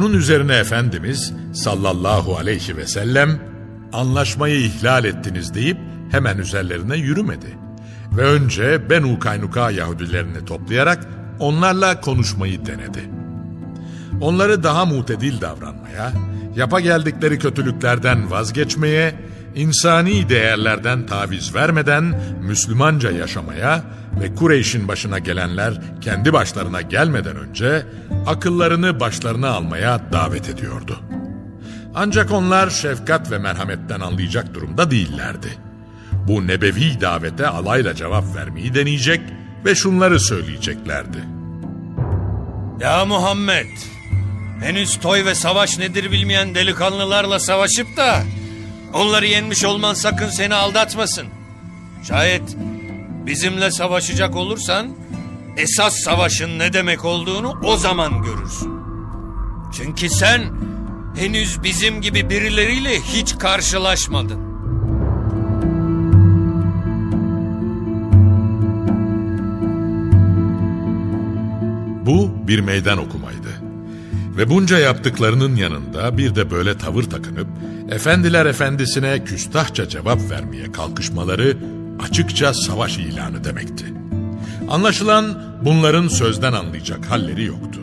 Bunun üzerine Efendimiz sallallahu aleyhi ve sellem anlaşmayı ihlal ettiniz deyip hemen üzerlerine yürümedi. Ve önce Benu Kaynuka Yahudilerini toplayarak onlarla konuşmayı denedi. Onları daha mutedil davranmaya, yapa geldikleri kötülüklerden vazgeçmeye, insani değerlerden taviz vermeden Müslümanca yaşamaya ve Kureyş'in başına gelenler kendi başlarına gelmeden önce akıllarını başlarına almaya davet ediyordu. Ancak onlar şefkat ve merhametten anlayacak durumda değillerdi. Bu nebevi davete alayla cevap vermeyi deneyecek ve şunları söyleyeceklerdi. Ya Muhammed, henüz toy ve savaş nedir bilmeyen delikanlılarla savaşıp da onları yenmiş olman sakın seni aldatmasın. Şayet bizimle savaşacak olursan esas savaşın ne demek olduğunu o zaman görürsün. Çünkü sen henüz bizim gibi birileriyle hiç karşılaşmadın. Bu bir meydan okumaydı. Ve bunca yaptıklarının yanında bir de böyle tavır takınıp efendiler efendisine küstahça cevap vermeye kalkışmaları açıkça savaş ilanı demekti. Anlaşılan bunların sözden anlayacak halleri yoktu.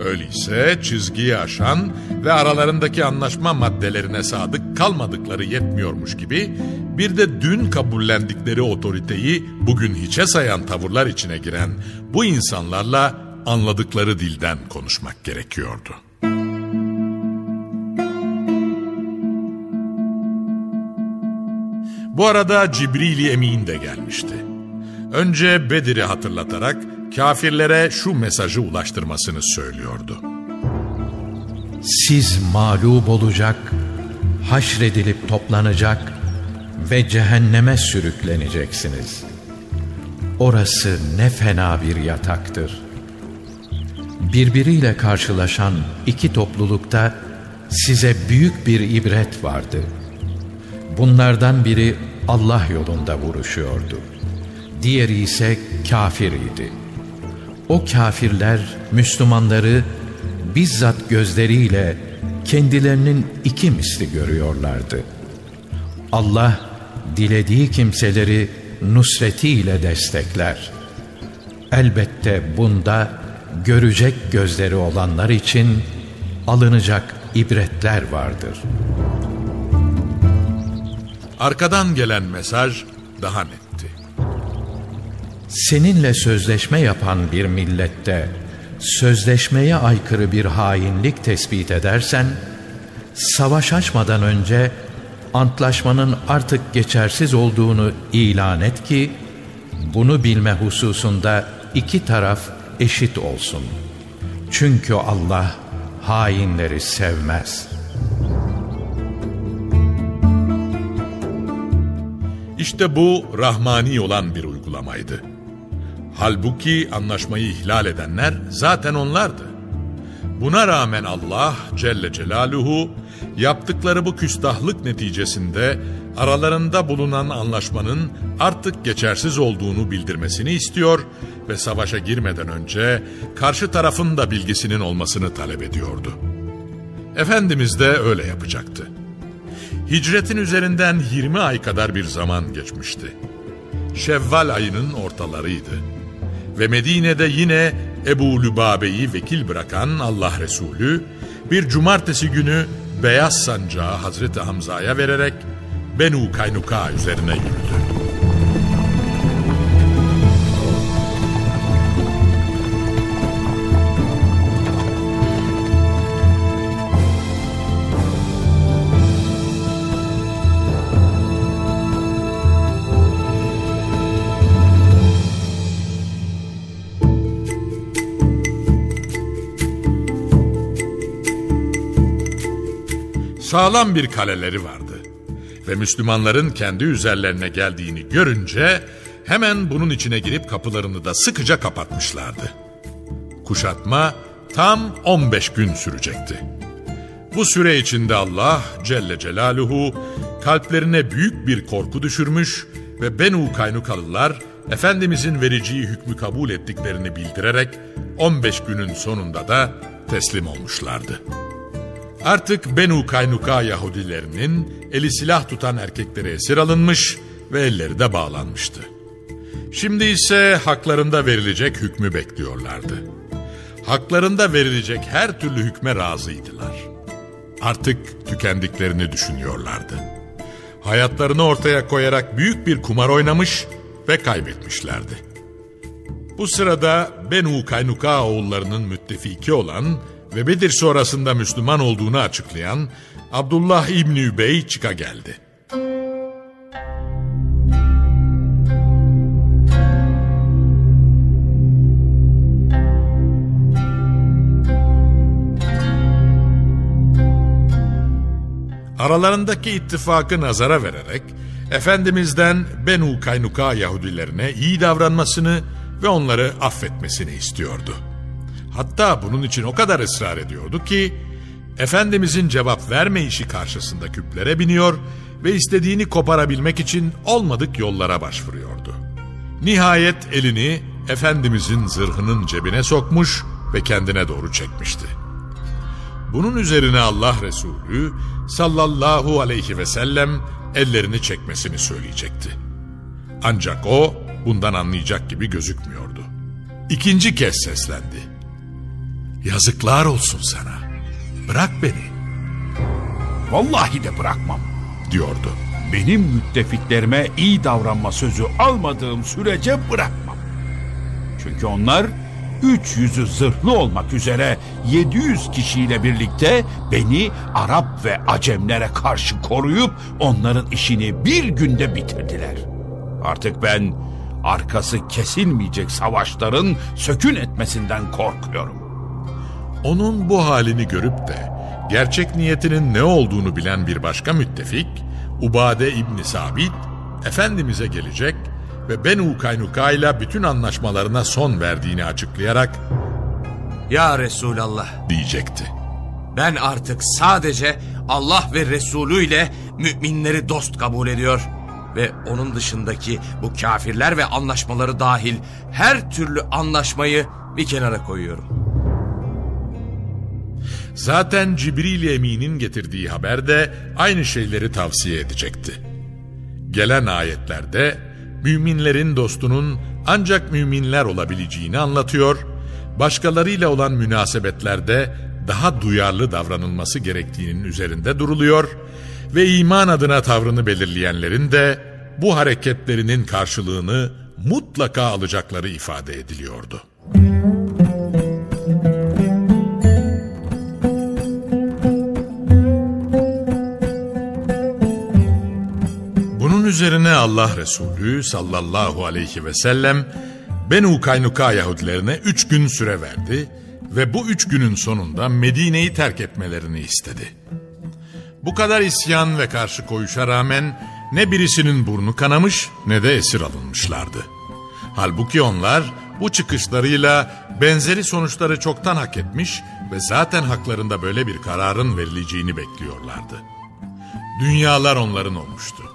Öyleyse çizgiyi aşan ve aralarındaki anlaşma maddelerine sadık kalmadıkları yetmiyormuş gibi bir de dün kabullendikleri otoriteyi bugün hiçe sayan tavırlar içine giren bu insanlarla anladıkları dilden konuşmak gerekiyordu. Bu arada Cibril-i Emin de gelmişti. Önce Bedir'i hatırlatarak kafirlere şu mesajı ulaştırmasını söylüyordu. Siz mağlup olacak, haşredilip toplanacak ve cehenneme sürükleneceksiniz. Orası ne fena bir yataktır. Birbiriyle karşılaşan iki toplulukta size büyük bir ibret vardı. Bunlardan biri Allah yolunda vuruşuyordu. Diğeri ise kafir idi. O kafirler Müslümanları bizzat gözleriyle kendilerinin iki misli görüyorlardı. Allah dilediği kimseleri nusretiyle destekler. Elbette bunda görecek gözleri olanlar için alınacak ibretler vardır. Arkadan gelen mesaj daha netti. Seninle sözleşme yapan bir millette sözleşmeye aykırı bir hainlik tespit edersen, savaş açmadan önce antlaşmanın artık geçersiz olduğunu ilan et ki, bunu bilme hususunda iki taraf eşit olsun. Çünkü Allah hainleri sevmez. İşte bu rahmani olan bir uygulamaydı. Halbuki anlaşmayı ihlal edenler zaten onlardı. Buna rağmen Allah Celle Celaluhu yaptıkları bu küstahlık neticesinde aralarında bulunan anlaşmanın artık geçersiz olduğunu bildirmesini istiyor ve savaşa girmeden önce karşı tarafın da bilgisinin olmasını talep ediyordu. Efendimiz de öyle yapacaktı. Hicretin üzerinden 20 ay kadar bir zaman geçmişti. Şevval ayının ortalarıydı. Ve Medine'de yine Ebu Lübabe'yi vekil bırakan Allah Resulü bir cumartesi günü beyaz sancağı Hazreti Hamza'ya vererek Benu Kaynuka üzerine yürüdü. Sağlam bir kaleleri vardı ve Müslümanların kendi üzerlerine geldiğini görünce hemen bunun içine girip kapılarını da sıkıca kapatmışlardı. Kuşatma tam 15 gün sürecekti. Bu süre içinde Allah Celle Celaluhu kalplerine büyük bir korku düşürmüş ve Benu Kaynukalılar Efendimizin vereceği hükmü kabul ettiklerini bildirerek 15 günün sonunda da teslim olmuşlardı. Artık Benu Kaynuka Yahudilerinin eli silah tutan erkekleri esir alınmış ve elleri de bağlanmıştı. Şimdi ise haklarında verilecek hükmü bekliyorlardı. Haklarında verilecek her türlü hükme razıydılar. Artık tükendiklerini düşünüyorlardı. Hayatlarını ortaya koyarak büyük bir kumar oynamış ve kaybetmişlerdi. Bu sırada Benu Kaynuka oğullarının müttefiki olan ve Bedir sonrasında Müslüman olduğunu açıklayan Abdullah İbni Übey çıka geldi. Aralarındaki ittifakı nazara vererek Efendimiz'den Benu Kaynuka Yahudilerine iyi davranmasını ve onları affetmesini istiyordu. Hatta bunun için o kadar ısrar ediyordu ki Efendimizin cevap vermeyişi karşısında küplere biniyor ve istediğini koparabilmek için olmadık yollara başvuruyordu. Nihayet elini Efendimizin zırhının cebine sokmuş ve kendine doğru çekmişti. Bunun üzerine Allah Resulü sallallahu aleyhi ve sellem ellerini çekmesini söyleyecekti. Ancak o bundan anlayacak gibi gözükmüyordu. İkinci kez seslendi. Yazıklar olsun sana. Bırak beni. Vallahi de bırakmam. Diyordu. Benim müttefiklerime iyi davranma sözü almadığım sürece bırakmam. Çünkü onlar üç yüzü zırhlı olmak üzere 700 kişiyle birlikte beni Arap ve Acemlere karşı koruyup onların işini bir günde bitirdiler. Artık ben arkası kesilmeyecek savaşların sökün etmesinden korkuyorum. Onun bu halini görüp de gerçek niyetinin ne olduğunu bilen bir başka müttefik, Ubade İbni Sabit, Efendimiz'e gelecek ve Benu Kaynuka ile bütün anlaşmalarına son verdiğini açıklayarak Ya Resulallah diyecekti. ben artık sadece Allah ve Resulü ile müminleri dost kabul ediyor ve onun dışındaki bu kafirler ve anlaşmaları dahil her türlü anlaşmayı bir kenara koyuyorum. Zaten Cibril Emin'in getirdiği haber de aynı şeyleri tavsiye edecekti. Gelen ayetlerde müminlerin dostunun ancak müminler olabileceğini anlatıyor, başkalarıyla olan münasebetlerde daha duyarlı davranılması gerektiğinin üzerinde duruluyor ve iman adına tavrını belirleyenlerin de bu hareketlerinin karşılığını mutlaka alacakları ifade ediliyordu. Bunun üzerine Allah Resulü sallallahu aleyhi ve sellem Benu Kaynuka Yahudilerine üç gün süre verdi ve bu üç günün sonunda Medine'yi terk etmelerini istedi. Bu kadar isyan ve karşı koyuşa rağmen ne birisinin burnu kanamış ne de esir alınmışlardı. Halbuki onlar bu çıkışlarıyla benzeri sonuçları çoktan hak etmiş ve zaten haklarında böyle bir kararın verileceğini bekliyorlardı. Dünyalar onların olmuştu.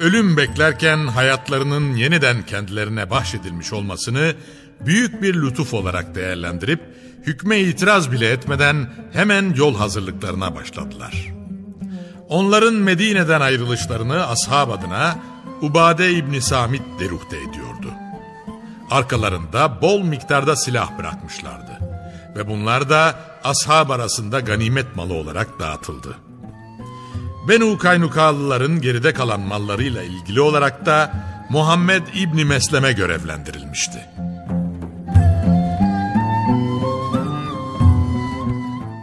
Ölüm beklerken hayatlarının yeniden kendilerine bahşedilmiş olmasını büyük bir lütuf olarak değerlendirip hükme itiraz bile etmeden hemen yol hazırlıklarına başladılar. Onların Medine'den ayrılışlarını ashab adına Ubade İbni Samit deruhte ediyordu. Arkalarında bol miktarda silah bırakmışlardı. Ve bunlar da ashab arasında ganimet malı olarak dağıtıldı. Benu Kaynukalıların geride kalan mallarıyla ilgili olarak da Muhammed İbni Meslem'e görevlendirilmişti.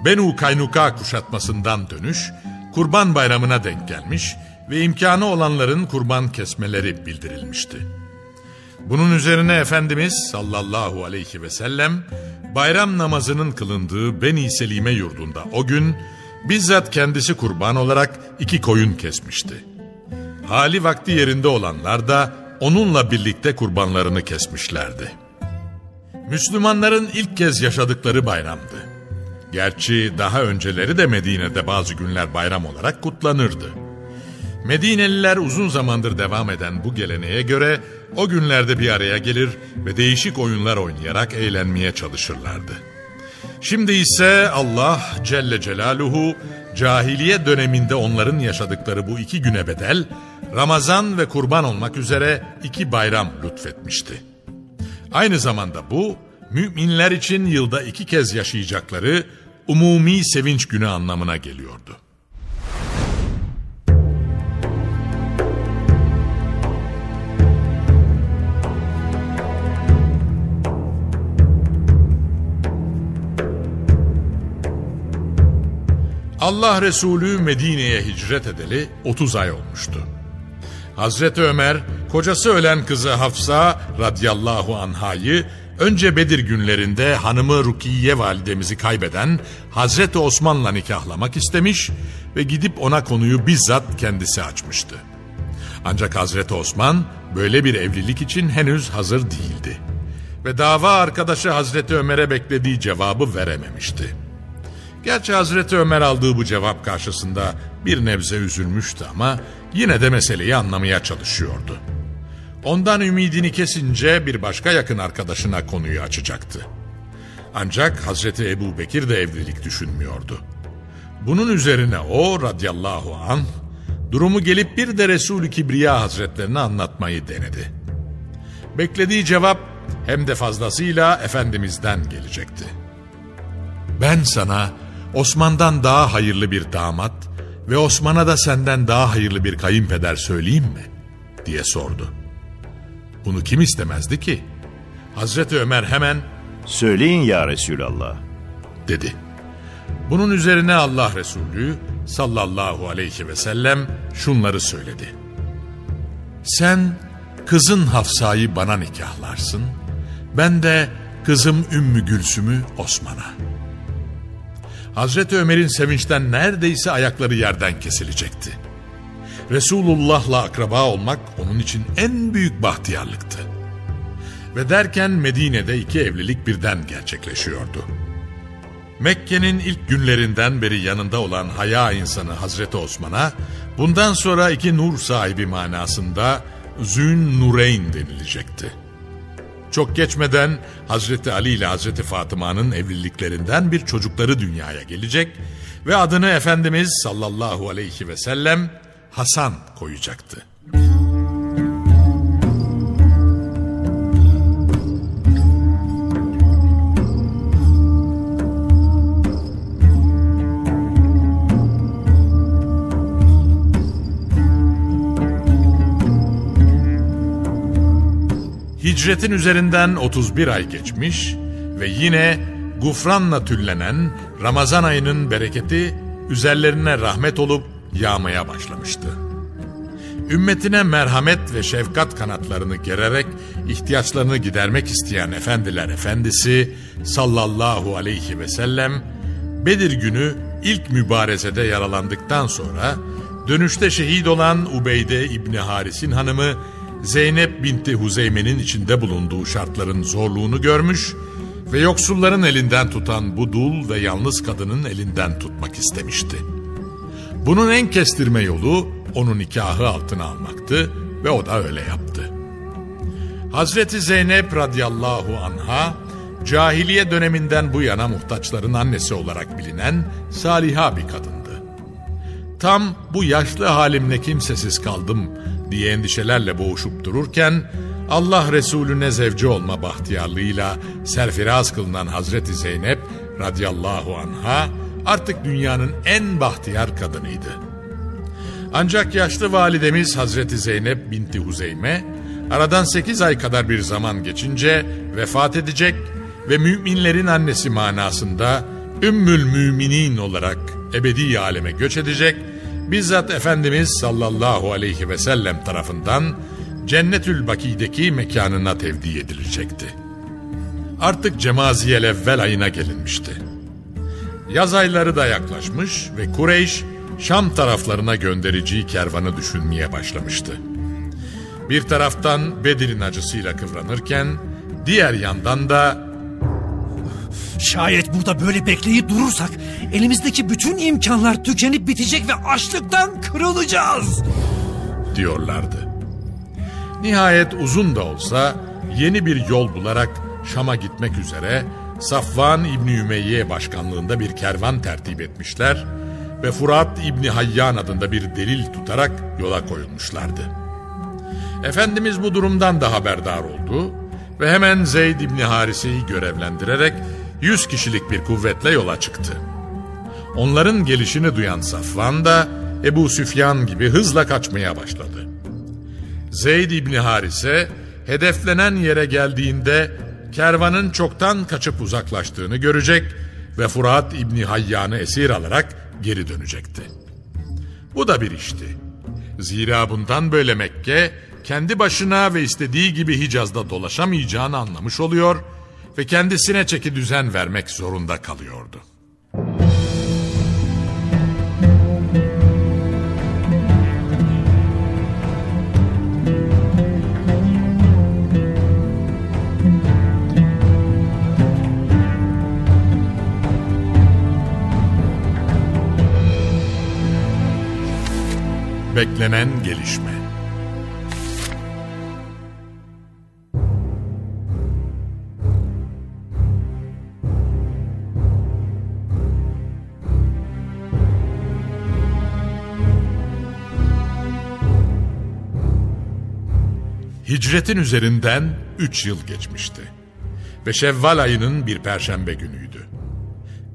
Benu Kaynuka kuşatmasından dönüş, Kurban Bayramı'na denk gelmiş ve imkanı olanların kurban kesmeleri bildirilmişti. Bunun üzerine Efendimiz sallallahu aleyhi ve sellem bayram namazının kılındığı Beni Selime yurdunda o gün bizzat kendisi kurban olarak iki koyun kesmişti. Hali vakti yerinde olanlar da onunla birlikte kurbanlarını kesmişlerdi. Müslümanların ilk kez yaşadıkları bayramdı. Gerçi daha önceleri de Medine'de bazı günler bayram olarak kutlanırdı. Medineliler uzun zamandır devam eden bu geleneğe göre o günlerde bir araya gelir ve değişik oyunlar oynayarak eğlenmeye çalışırlardı. Şimdi ise Allah Celle Celaluhu cahiliye döneminde onların yaşadıkları bu iki güne bedel Ramazan ve kurban olmak üzere iki bayram lütfetmişti. Aynı zamanda bu müminler için yılda iki kez yaşayacakları umumi sevinç günü anlamına geliyordu. Allah Resulü Medine'ye hicret edeli 30 ay olmuştu. Hazreti Ömer kocası ölen kızı Hafsa radıyallahu anhayı önce Bedir günlerinde hanımı Rukiye validemizi kaybeden Hazreti Osman'la nikahlamak istemiş ve gidip ona konuyu bizzat kendisi açmıştı. Ancak Hazreti Osman böyle bir evlilik için henüz hazır değildi. Ve dava arkadaşı Hazreti Ömer'e beklediği cevabı verememişti. Gerçi Hazreti Ömer aldığı bu cevap karşısında bir nebze üzülmüştü ama yine de meseleyi anlamaya çalışıyordu. Ondan ümidini kesince bir başka yakın arkadaşına konuyu açacaktı. Ancak Hazreti Ebu Bekir de evlilik düşünmüyordu. Bunun üzerine o radıyallahu an durumu gelip bir de Resul-i Kibriya hazretlerine anlatmayı denedi. Beklediği cevap hem de fazlasıyla Efendimiz'den gelecekti. Ben sana Osman'dan daha hayırlı bir damat ve Osman'a da senden daha hayırlı bir kayınpeder söyleyeyim mi? diye sordu. Bunu kim istemezdi ki? Hazreti Ömer hemen Söyleyin ya Resulallah. dedi. Bunun üzerine Allah Resulü sallallahu aleyhi ve sellem şunları söyledi. Sen kızın Hafsa'yı bana nikahlarsın, ben de kızım Ümmü Gülsüm'ü Osman'a. Hazreti Ömer'in sevinçten neredeyse ayakları yerden kesilecekti. Resulullah'la akraba olmak onun için en büyük bahtiyarlıktı. Ve derken Medine'de iki evlilik birden gerçekleşiyordu. Mekke'nin ilk günlerinden beri yanında olan haya insanı Hazreti Osman'a bundan sonra iki nur sahibi manasında Zün Nureyn denilecekti. Çok geçmeden Hazreti Ali ile Hazreti Fatıma'nın evliliklerinden bir çocukları dünyaya gelecek ve adını Efendimiz sallallahu aleyhi ve sellem Hasan koyacaktı. Hicretin üzerinden 31 ay geçmiş ve yine gufranla tüllenen Ramazan ayının bereketi üzerlerine rahmet olup yağmaya başlamıştı. Ümmetine merhamet ve şefkat kanatlarını gererek ihtiyaçlarını gidermek isteyen efendiler efendisi sallallahu aleyhi ve sellem Bedir günü ilk mübarezede yaralandıktan sonra dönüşte şehit olan Ubeyde İbni Haris'in hanımı Zeynep binti Huzeyme'nin içinde bulunduğu şartların zorluğunu görmüş ve yoksulların elinden tutan bu dul ve yalnız kadının elinden tutmak istemişti. Bunun en kestirme yolu onun nikahı altına almaktı ve o da öyle yaptı. Hazreti Zeynep radıyallahu anha cahiliye döneminden bu yana muhtaçların annesi olarak bilinen saliha bir kadındı. Tam bu yaşlı halimle kimsesiz kaldım diye endişelerle boğuşup dururken Allah Resulüne zevci olma bahtiyarlığıyla serfiraz kılınan Hazreti Zeynep radıyallahu anha artık dünyanın en bahtiyar kadınıydı. Ancak yaşlı validemiz Hazreti Zeynep binti Huzeyme aradan sekiz ay kadar bir zaman geçince vefat edecek ve müminlerin annesi manasında Ümmül Müminin olarak ebedi aleme göç edecek, bizzat Efendimiz sallallahu aleyhi ve sellem tarafından Cennetül Baki'deki mekanına tevdi edilecekti. Artık Cemaziyel evvel ayına gelinmişti. Yaz ayları da yaklaşmış ve Kureyş Şam taraflarına göndereceği kervanı düşünmeye başlamıştı. Bir taraftan Bedir'in acısıyla kıvranırken diğer yandan da Şayet burada böyle bekleyip durursak elimizdeki bütün imkanlar tükenip bitecek ve açlıktan kırılacağız. diyorlardı. Nihayet uzun da olsa yeni bir yol bularak Şam'a gitmek üzere Safvan İbni Ümeyye başkanlığında bir kervan tertip etmişler ve Furat İbni Hayyan adında bir delil tutarak yola koyulmuşlardı. Efendimiz bu durumdan da haberdar oldu ve hemen Zeyd İbni Harise'yi görevlendirerek 100 kişilik bir kuvvetle yola çıktı. Onların gelişini duyan Safvan da Ebu Süfyan gibi hızla kaçmaya başladı. Zeyd İbni Harise hedeflenen yere geldiğinde kervanın çoktan kaçıp uzaklaştığını görecek ve Furat İbni Hayyan'ı esir alarak geri dönecekti. Bu da bir işti. Zira bundan böyle Mekke kendi başına ve istediği gibi Hicaz'da dolaşamayacağını anlamış oluyor ve kendisine çeki düzen vermek zorunda kalıyordu. Beklenen gelişme. Hicretin üzerinden üç yıl geçmişti. Ve Şevval ayının bir perşembe günüydü.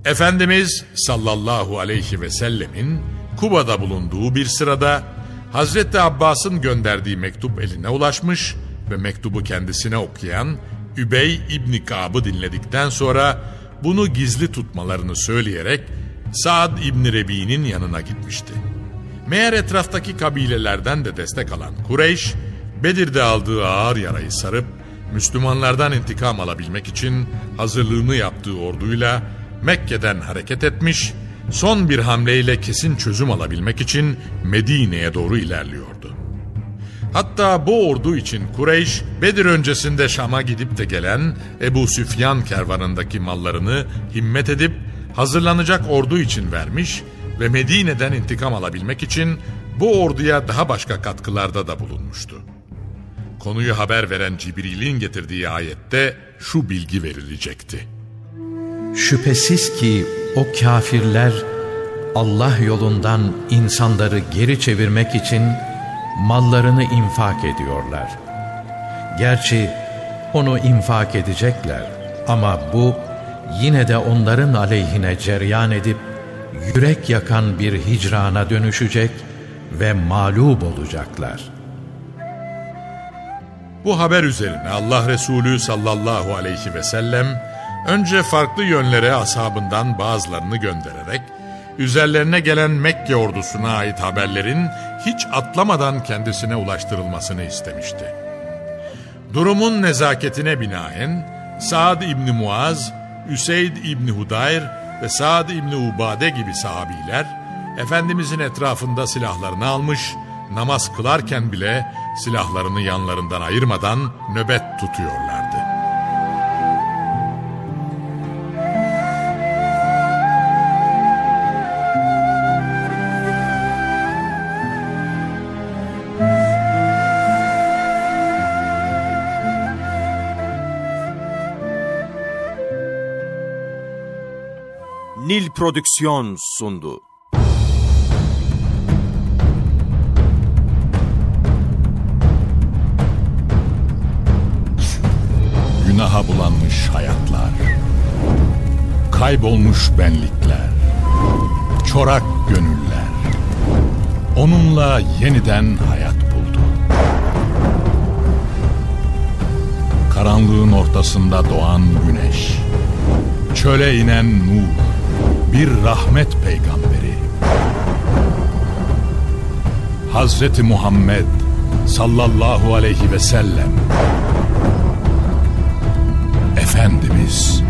Efendimiz sallallahu aleyhi ve sellemin Kuba'da bulunduğu bir sırada Hazreti Abbas'ın gönderdiği mektup eline ulaşmış ve mektubu kendisine okuyan Übey İbni Kab'ı dinledikten sonra bunu gizli tutmalarını söyleyerek Saad İbni Rebi'nin yanına gitmişti. Meğer etraftaki kabilelerden de destek alan Kureyş, Bedir'de aldığı ağır yarayı sarıp Müslümanlardan intikam alabilmek için hazırlığını yaptığı orduyla Mekke'den hareket etmiş, son bir hamleyle kesin çözüm alabilmek için Medine'ye doğru ilerliyordu. Hatta bu ordu için Kureyş, Bedir öncesinde Şam'a gidip de gelen Ebu Süfyan kervanındaki mallarını himmet edip hazırlanacak ordu için vermiş ve Medine'den intikam alabilmek için bu orduya daha başka katkılarda da bulunmuştu. Konuyu haber veren Cibril'in getirdiği ayette şu bilgi verilecekti. Şüphesiz ki o kafirler Allah yolundan insanları geri çevirmek için mallarını infak ediyorlar. Gerçi onu infak edecekler ama bu yine de onların aleyhine ceryan edip yürek yakan bir hicrana dönüşecek ve mağlup olacaklar.'' Bu haber üzerine Allah Resulü sallallahu aleyhi ve sellem önce farklı yönlere ashabından bazılarını göndererek üzerlerine gelen Mekke ordusuna ait haberlerin hiç atlamadan kendisine ulaştırılmasını istemişti. Durumun nezaketine binaen Saad İbni Muaz, Üseyd İbni Hudayr ve Saad İbni Ubade gibi sahabiler Efendimizin etrafında silahlarını almış, namaz kılarken bile silahlarını yanlarından ayırmadan nöbet tutuyorlardı. Nil Prodüksiyon sundu. Günaha bulanmış hayatlar, kaybolmuş benlikler, çorak gönüller, onunla yeniden hayat buldu. Karanlığın ortasında doğan güneş, çöle inen nur, bir rahmet peygamberi. Hazreti Muhammed sallallahu aleyhi ve sellem Efendimiz.